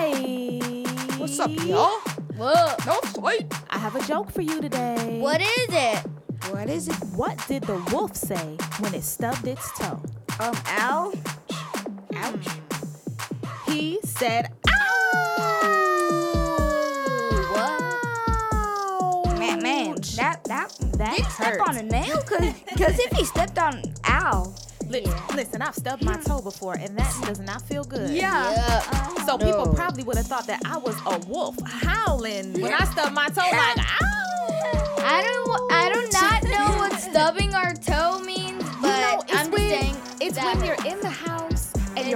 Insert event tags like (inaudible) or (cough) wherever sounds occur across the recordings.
right. What's up, y'all? Whoa. No fight. I have a joke for you today. What is it? What is it? What did the wolf say when it stubbed its toe? Um, ow. Ouch. He said, What? "Ow!" Man, man, that that That did he step on a nail? Cause, 'cause if he stepped on ow. Li- Listen, I've stubbed my toe before, and that does not feel good. Yeah. Uh-huh. So people probably would have thought that I was a wolf howling when I stubbed my toe, like, ow! I don't. I do not know what stubbing our toe means, but know, it's I'm just when- saying. It's that when you're in the house and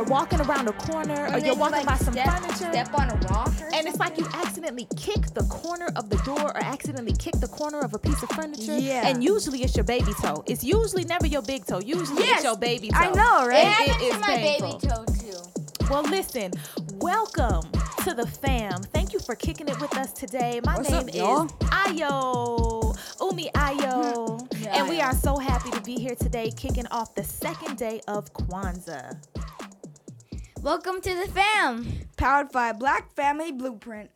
you're walking around a corner or and you're walking like, by some step, furniture. Step on a rock. Or and it's like you accidentally kick the corner of the door or accidentally kick the corner of a piece of furniture. Yeah. And usually it's your baby toe. It's usually never your big toe. Usually Yes, it's your baby toe. I know, It right? it happens is my painful. baby toe too. Well, listen, welcome to the fam. Thank you for kicking it with us today. My What's name up, y'all? is Ayo, Umi Ayo, Yeah, (laughs) and we are so happy to be here today, kicking off the second day of Kwanzaa. Welcome to the fam. Powered by Black Family Blueprint.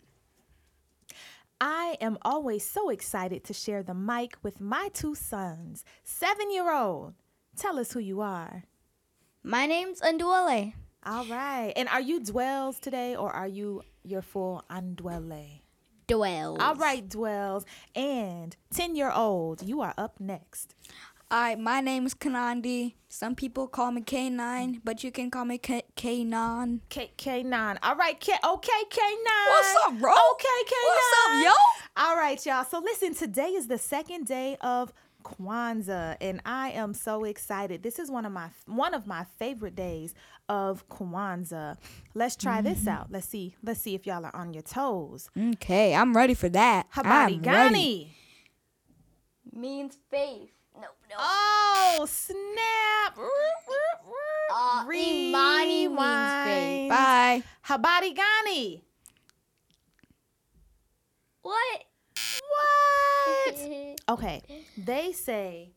I am always so excited to share the mic with my two sons. Seven year old, tell us who you are. My name's Andwele. All right. And are you Dwells today or are you your full Andwele? Dwells. All right, Dwells. And 10 year old, you are up next. Hi, my name is Kanandi. Some people call me K9, but you can call me K- K9. K K9. All right, K okay, K9. What's up, bro? Okay, K9. What's up, yo? All right, y'all. So listen, today is the second day of Kwanzaa, and I am so excited. This is one of my one of my favorite days of Kwanzaa. Let's try this Mm-hmm. out. Let's see. Let's see if y'all are on your toes. Okay, I'm ready for that. Habari I'm ready. Gani. means faith. No, no. Oh, snap. Uh, Imani means faith. Bye. Habari Gani. What? What? (laughs) Okay, they say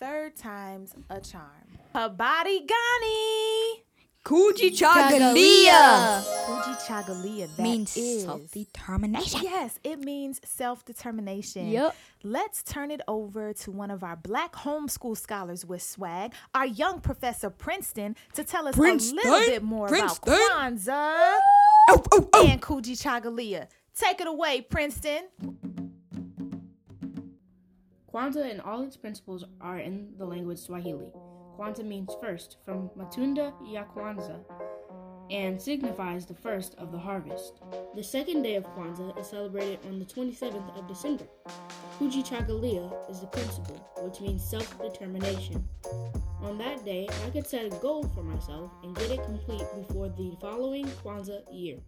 third time's a charm. Habari Gani. Kujichagulia. Chagalia Chagalia. That means is- self-determination. Yes, it means self determination. Yep. Let's turn it over to one of our black homeschool scholars with swag, our young professor Princeton, to tell us a little bit more Princeton? about Kwanzaa Oh, oh, oh. and Kujichagulia. Take it away, Princeton. Kwanzaa and all its principles are in the language Swahili. Kwanzaa means first, from Matunda ya Kwanzaa, and signifies the first of the harvest. The second day of Kwanzaa is celebrated on the 27th of December. Kujichagulia is the principle, which means self determination. On that day, I could set a goal for myself and get it complete before the following Kwanzaa year.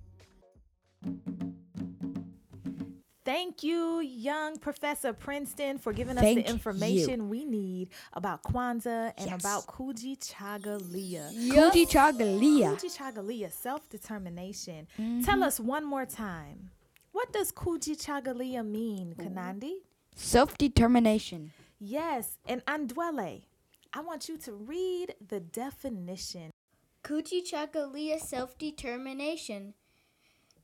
Thank you, young Professor Princeton, for giving us Thank the information we need about Kwanzaa and Yes. about Kujichagulia. Kuji Chagalia. Kujichagulia, self determination. Mm-hmm. Tell us one more time. What does Kujichagulia mean, Kanandi? Self-determination. Yes, and Andwele. I want you to read the definition. Kujichagulia self determination.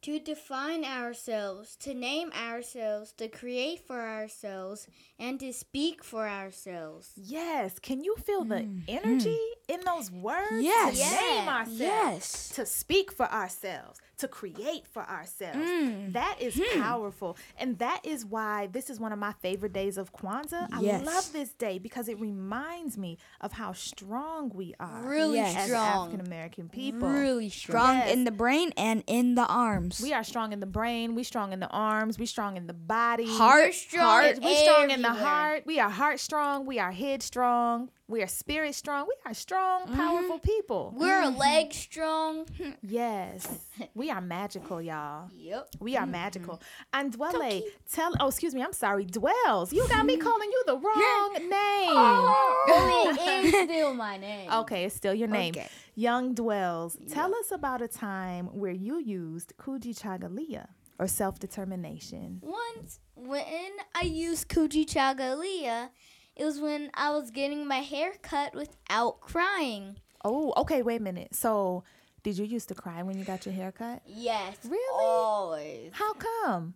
To define ourselves, to name ourselves, to create for ourselves, and to speak for ourselves. Yes, can you feel the energy in those words? Mm-hmm. Yes. To name ourselves. Yes. To speak for ourselves, to create for ourselves. Mm. That is Hmm. powerful. And that is why this is one of my favorite days of Kwanzaa. I Yes. love this day because it reminds me of how strong we are. Really Yes. strong. African American people. Really strong Yes. in the brain and in the arms. We are strong in the brain. We strong in the arms. We strong in the body. Heart, strong heart. We strong in the heart. We are heart strong. We are head strong. We are spirit strong. We are strong, Mm-hmm. powerful people. We're mm-hmm. leg strong. (laughs) Yes. We are magical, y'all. yep. We are mm-hmm. magical. And Dwelle, tell oh excuse me, I'm sorry, Dwells. You got me mm-hmm. calling you the wrong (laughs) name. Oh, (laughs) it is still my name. Okay, it's still your name. Okay. Young Dwells, tell us about a time where you used Kujichagulia or self determination. Once when I used Kujichagulia, it was when I was getting my hair cut without crying. Oh, okay, wait a minute. So Did you used to cry when you got your hair cut? Yes. Really? Always. How come?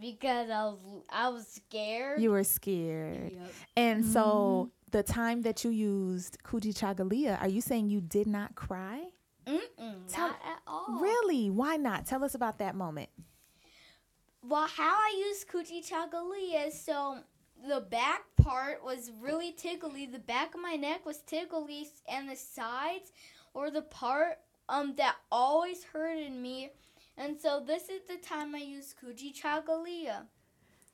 Because I was I was scared. You were scared. Yep. And so mm-hmm. the time that you used Kujichagulia, are you saying you did not cry? Mm-mm, Tell- not at all. Really? Why not? Tell us about that moment. Well, how I used Kujichagulia, so the back part was really tickly. The back of my neck was tickly, and the sides, or the part um that always hurted me. And so this is the time I used Kujichagulia.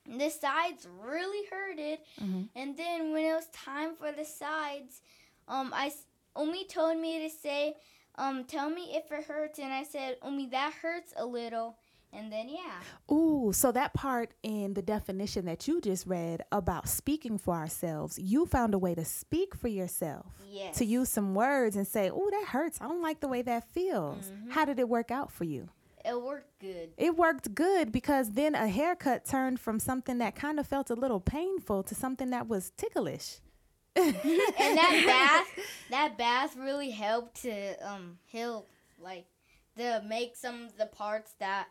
The sides really hurted, Mhm. and then when it was time for the sides, um, I Umi told me to say, um, tell me if it hurts, and I said, Umi, that hurts a little, and then yeah. Ooh, so that part in the definition that you just read about speaking for ourselves, you found a way to speak for yourself. Yes. To use some words and say, "Oh, that hurts. I don't like the way that feels." How did it work out for you? It worked good. It worked good because then a haircut turned from something that kind of felt a little painful to something that was ticklish. (laughs) And that (laughs) bath, that bath really helped to um heal, like, to make some of the parts that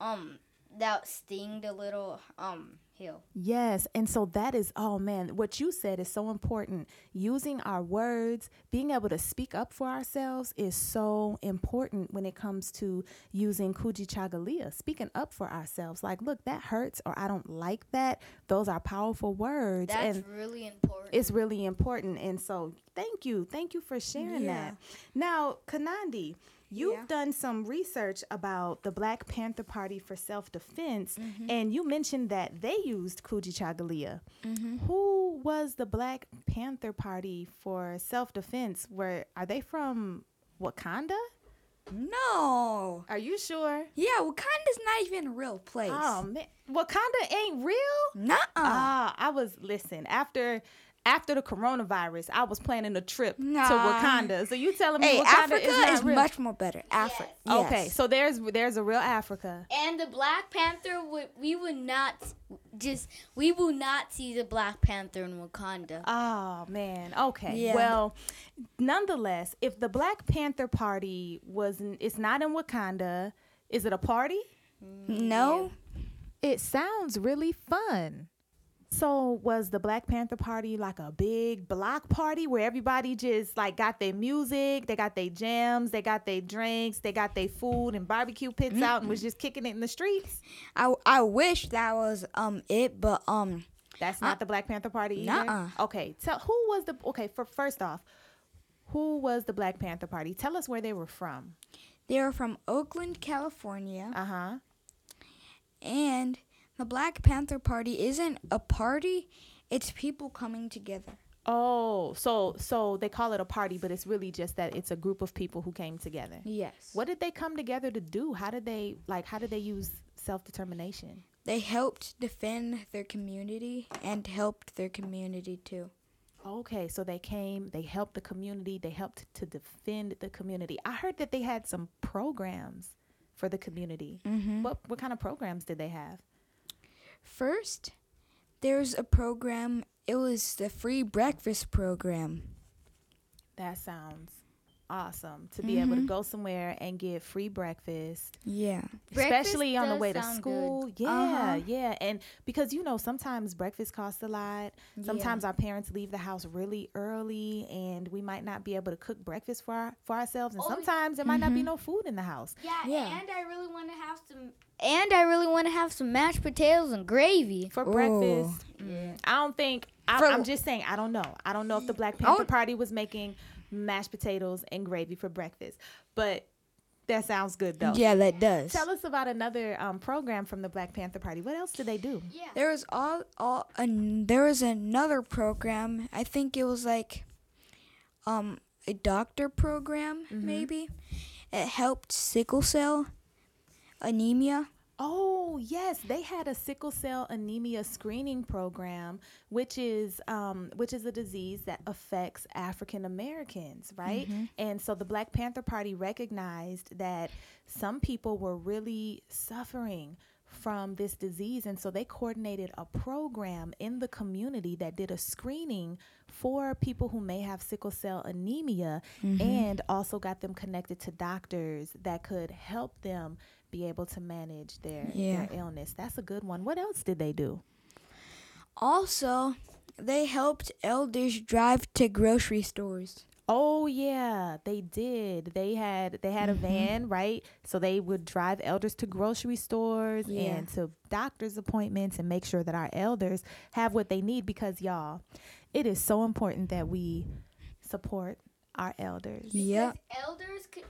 um that stinged a little um heal. Yes, and so that is oh man, what you said is so important. Using our words, being able to speak up for ourselves is so important when it comes to using Kujichagulia, speaking up for ourselves. Like, look, that hurts or I don't like that. Those are powerful words That's and really important. it's really important. And so thank you. Thank you for sharing Yeah. that. Now, Kanandi, you've Yeah. done some research about the Black Panther Party for self defense, Mm-hmm. and you mentioned that they used Kujichagulia. Mm-hmm. Who was the Black Panther Party for self defense? Where are they from Wakanda? No. Are you sure? Yeah, Wakanda's not even a real place. Oh man, Wakanda ain't real. Nuh-uh. Ah, I was listen after after the coronavirus. I was planning a trip to Wakanda. So you telling me hey, Wakanda Africa is not is real? much more better. Africa. Okay, so there's there's a real Africa. and the Black Panther would we would not just we will not see the Black Panther in Wakanda. Oh man. Okay. Yeah. Well, nonetheless, if the Black Panther Party was n- it's not in Wakanda, is it a party? no. It sounds really fun. So was the Black Panther Party like a big block party where everybody just like got their music, they got their jams, they got their drinks, they got their food and barbecue pits out and was just kicking it in the streets? I, I wish that was um it, but um That's not the Black Panther Party either. nuh-uh. Okay, tell who was the okay for first off, who was the Black Panther Party? Tell us where they were from. they were from Oakland, California, Uh huh. and the Black Panther Party isn't a party; it's people coming together. Oh, so so they call it a party, but it's really just that it's a group of people who came together. Yes. What did they come together to do? How did they like? How did they use self determination? They helped defend their community and helped their community too. Okay, so they came, they helped the community, they helped to defend the community. I heard that they had some programs for the community. Mm-hmm. What what kind of programs did they have? First, there's a program. It was the free breakfast program. That sounds awesome to be able to go somewhere and get free breakfast. Yeah. Breakfast especially on the way to sound good. school. Yeah, Uh-huh. yeah. And because you know, sometimes breakfast costs a lot. Sometimes our parents leave the house really early and we might not be able to cook breakfast for our, for ourselves and Oh, sometimes there might not be no food in the house. Yeah, Yeah. and I really want to have some. And I really want to have some mashed potatoes and gravy. For Ooh. breakfast, mm, I don't think I, I'm just saying I don't know. I don't know if the (gasps) Black Panther Party was making mashed potatoes and gravy for breakfast, but that sounds good though. Yeah, that does. Tell us about another um, program from the Black Panther Party. What else did they do? Yeah. There was all all an, there was another program. I think it was like um a doctor program maybe. It helped sickle cell anemia. Oh, yes, they had a sickle cell anemia screening program, which is um, which is a disease that affects African Americans, right? And so the Black Panther Party recognized that some people were really suffering from this disease. And so they coordinated a program in the community that did a screening for people who may have sickle cell anemia and also got them connected to doctors that could help them be able to manage their, Yeah. their illness. That's a good one. What else did they do? Also, they helped elders drive to grocery stores. Oh yeah, they did. They had they had Mm-hmm. a van, right? So they would drive elders to grocery stores Yeah. and to doctor's appointments and make sure that our elders have what they need because y'all, it is so important that we support our elders. Yeah. Elders could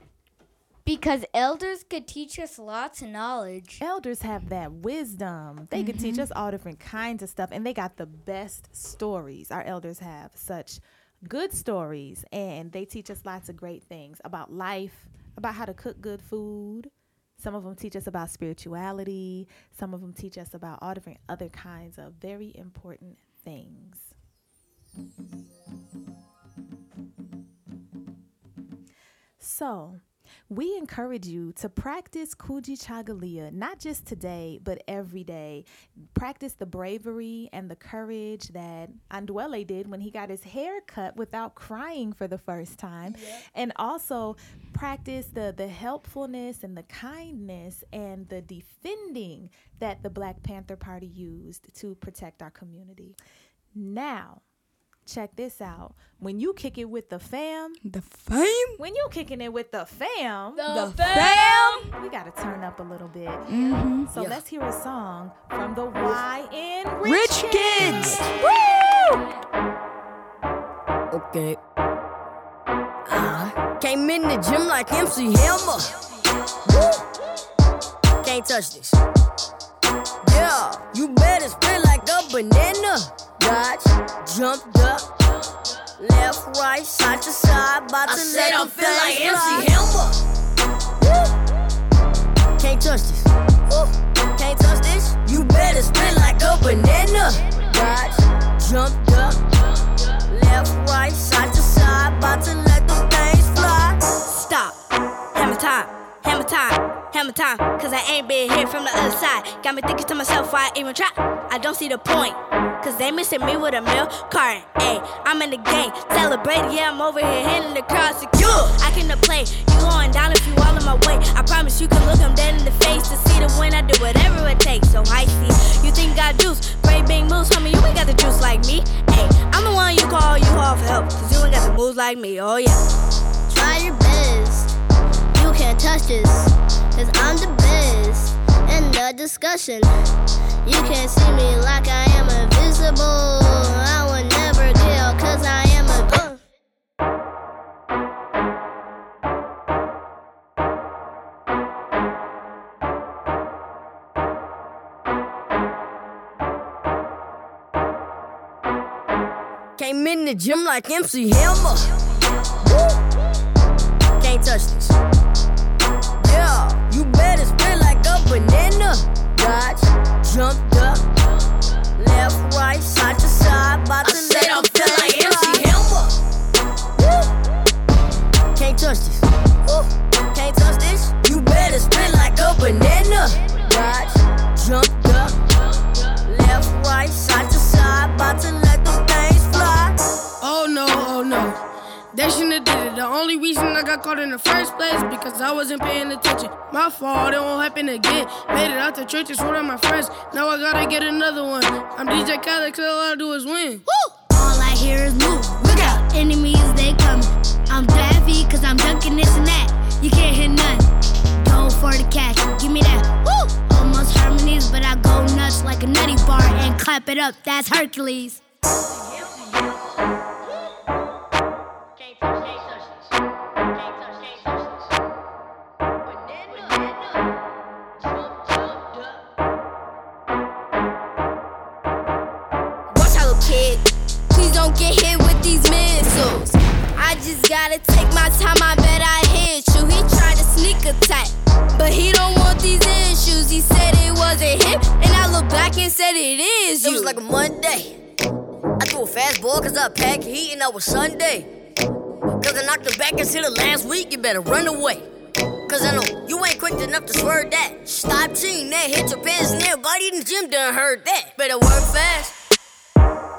because elders could teach us lots of knowledge. Elders have that wisdom. They Mm-hmm. teach us all different kinds of stuff and they got the best stories. Our elders have such good stories and they teach us lots of great things about life, about how to cook good food. Some of them teach us about spirituality. Some of them teach us about all different other kinds of very important things. So, we encourage you to practice Kujichagulia, not just today, but every day. Practice the bravery and the courage that Andwele did when he got his hair cut without crying for the first time. And also practice the, the helpfulness and the kindness and the defending that the Black Panther Party used to protect our community. Now, check this out. When you kick it with the fam, The fam. when you kicking it with the fam, The fam. we gotta turn up a little bit. Mm-hmm. So let's hear a song from the YN Rich, Rich Kids. Okay. Uh, came in the gym like MC Hammer. Woo! Can't touch this. Yeah, you better spin like a banana. Dodge, jumped up, left, right, side to side. About to let I feel like MC. Woo! Can't touch this. Woo! Can't touch this. You better spin like a banana. Dodge, jumped up, left, right, side to side. About to let the things fly. Stop. Hammer time. Hammer time. Hammer time. Cause I ain't been here from the other side. Got me thinking to myself why I even try. I don't see the point. Cause they missing me with a milk carton. Ayy, I'm in the game. Celebrating, yeah, I'm over here hitting the crowd secure. I can play. You going down if you all in my way. I promise you can look them dead in the face to see the win. I do whatever it takes. So I see. You think I juice? Great big moves, homie. You ain't got the juice like me. Ayy, I'm the one you call, you call for help. Cause you ain't got the moves like me. Oh yeah. Try your best. You can't touch this. Cause I'm the best in the discussion. You can't see me like I am invisible. I will never kill cause I am a. Uh. Came in the gym like MC Hammer. Woo! Can't touch this. Banana. Dodge, jumped up, left, right, side to side. About only reason I got caught in the first place because I wasn't paying attention. My fault, it won't happen again. Made it out the churches with all my friends. Now I gotta get another one. I'm DJ Khaled, so all I do is win. Woo! All I hear is move. Look out. Enemies, they coming. I'm Daffy, cause I'm dunking this and that. You can't hit none. Go for the cash. Give me that. Woo! Almost harmonies, but I go nuts like a nutty bar and clap it up. That's Hercules. I bet I hit you. He tried to sneak attack, but he don't want these issues. He said it wasn't him, and I looked back and said it is It was like a Monday. I threw a fastball cause I packed heat and I was Sunday. Cause I knocked it back into the last week, you better run away. Cause I know you ain't quick enough to swerve that. Stop cheating, that hit your pants and everybody in the gym done heard that. Better work fast.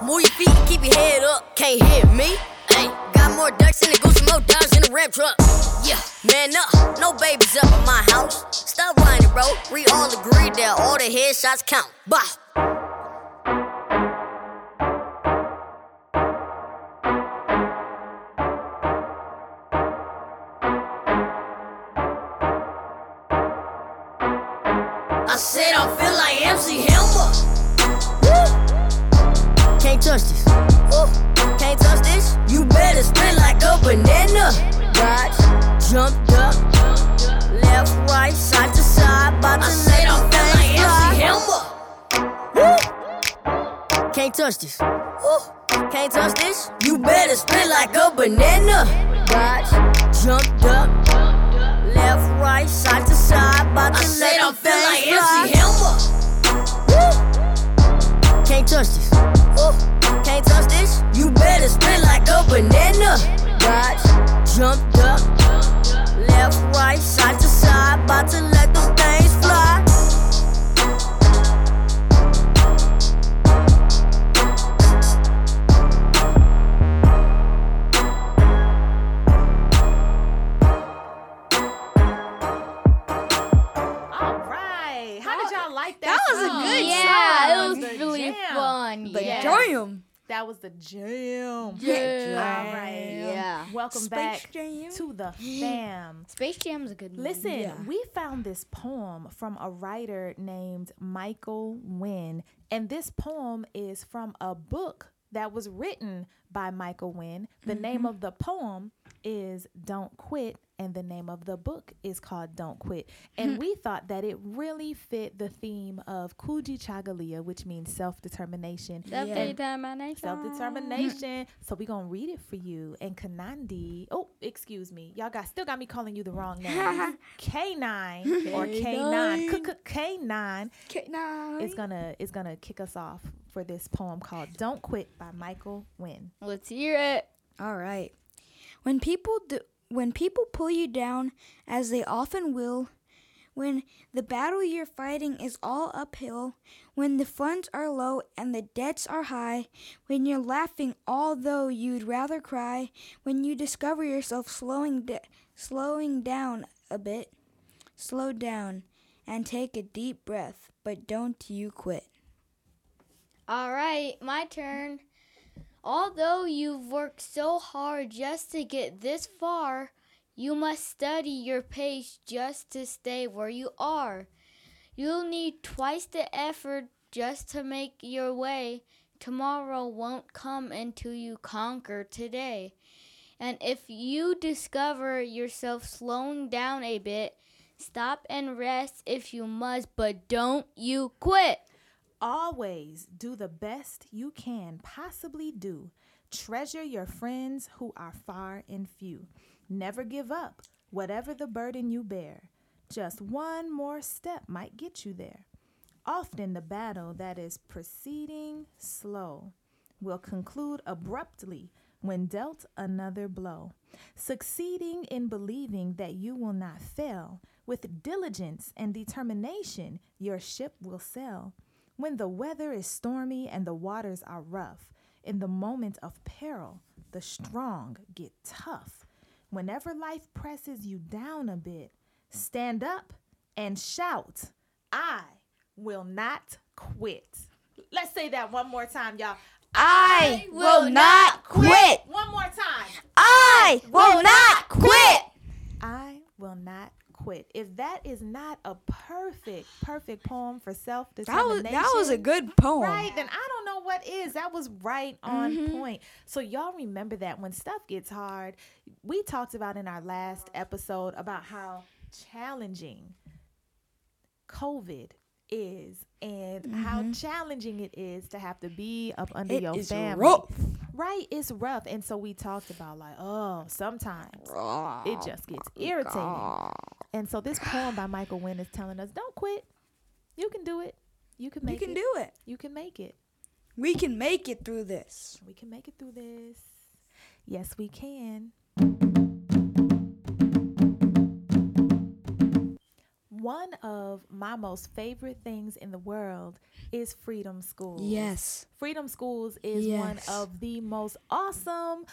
Move your feet and keep your head up. Can't hear me. Hey, got more ducks in the goose more dogs in the ramp truck. Yeah, man up. No babies up in my house. Stop whining, bro. We all agree that all the headshots count. Bah. I said I feel like MC Hammer. Woo. Can't touch this. Banana. Dodge, jumped up, left, right, side to side. About to I said I feel like MC Hammer. Woo. Can't touch this. Woo. Can't touch this. You better spin like a banana. Dodge, jumped up, left, right, side to side. About to I said I feel like MC Hammer. Woo. Can't touch this. Woo. Can't touch this. You better spin like a banana. Dodge, jumped up, left, right, side to side. About to let them was the jam. Yeah. (laughs) All right. Yeah. Welcome Space back Jam. to the fam. Space Jam is a good movie. Listen, Yeah. we found this poem from a writer named Michael Wynn, and this poem is from a book that was written by Michael Wynn. The name mm-hmm. of the poem is Don't Quit, and the name of the book is called Don't Quit. And mm-hmm. we thought that it really fit the theme of Kujichagulia, which means self determination. Self-determination. Self determination. So we're gonna read it for you. And Kanandi. Oh, excuse me. Y'all got still got me calling you the wrong name. (laughs) K nine or K nine. K nine is gonna is gonna kick us off for this poem called "Don't Quit" by Michael Wynn. Let's hear it. All right. When people do, when people pull you down, as they often will, when the battle you're fighting is all uphill, when the funds are low and the debts are high, when you're laughing although you'd rather cry, when you discover yourself slowing da- slowing down a bit, slow down and take a deep breath, but don't you quit. All right, my turn. Although you've worked so hard just to get this far, you must study your pace just to stay where you are. You'll need twice the effort just to make your way. Tomorrow won't come until you conquer today. And if you discover yourself slowing down a bit, stop and rest if you must, but don't you quit. Always do the best you can possibly do. Treasure your friends who are far and few. Never give up, whatever the burden you bear. Just one more step might get you there. Often the battle that is proceeding slow will conclude abruptly when dealt another blow. Succeeding in believing that you will not fail, with diligence and determination, your ship will sail. When the weather is stormy and the waters are rough, in the moment of peril, the strong get tough. Whenever life presses you down a bit, stand up and shout, I will not quit. Let's say that one more time, y'all. I will not quit. One more time. I will not quit. I will not quit. If that is not a perfect, perfect poem for self That was determination, that was a good poem. Right, then I don't know what is. That was right on mm-hmm. point. So y'all remember that when stuff gets hard, we talked about in our last episode about how challenging COVID is and mm-hmm. how challenging it is to have to be up under It your is family. rough. Right, it's rough. And so we talked about like, oh, sometimes it just gets Oh, irritating. And so this poem by Michael Wynn is telling us, don't quit. You can do it. You can make. You make can it. do it. You can make it. We can make it through this. We can make it through this. Yes, we can. one of my most favorite things in the world is Freedom Schools. Yes. Freedom Schools is one of the most awesome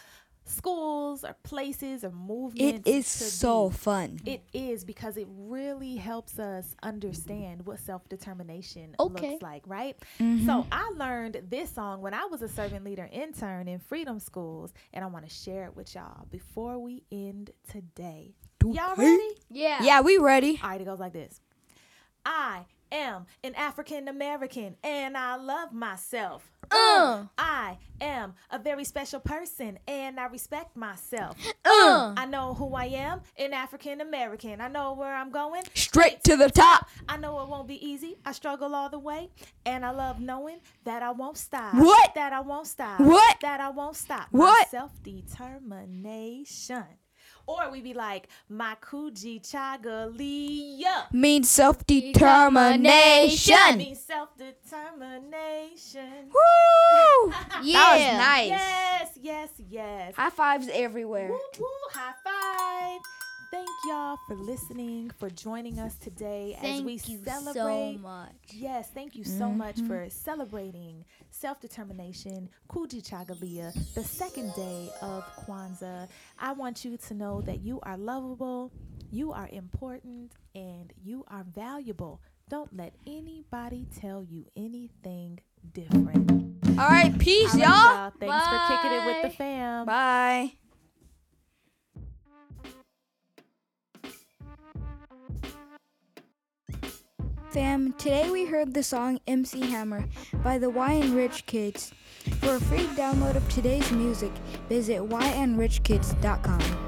schools or places or It movements. is to so be. fun. It is because it really helps us understand what self determination Okay. looks like, right? Mm-hmm. So I learned this song when I was a servant leader intern in Freedom Schools, and I want to share it with y'all before we end today. Y'all ready? Yeah. Yeah, we ready. All right, it goes like this I am an African American and I love myself. Uh. I am a very special person and I respect myself. Uh. I know who I am, an African American. I know where I'm going. Straight to the top. I know it won't be easy. I struggle all the way. And I love knowing that I won't stop. What? That I won't stop. What? That I won't stop. What? Self determination. Or we be like, my Kujichagulia. Means self determination. Means self determination. Woo! (laughs) Yeah. That was nice. Yes, yes, yes. High fives everywhere. Woo, woo, high five. Thank y'all for listening, for joining us today as we celebrate. Thank you celebrate. so much. Yes, thank you so much mm-hmm. for celebrating self determination, Kujichagulia, the second day of Kwanzaa. I want you to know that you are lovable, you are important, and you are valuable. Don't let anybody tell you anything different. All right, peace, All right, y'all. Thanks for kicking it with the fam. Bye. Fam, today we heard the song MC Hammer by the YN Rich Kids. For a free download of today's music, visit ynrichkids.com.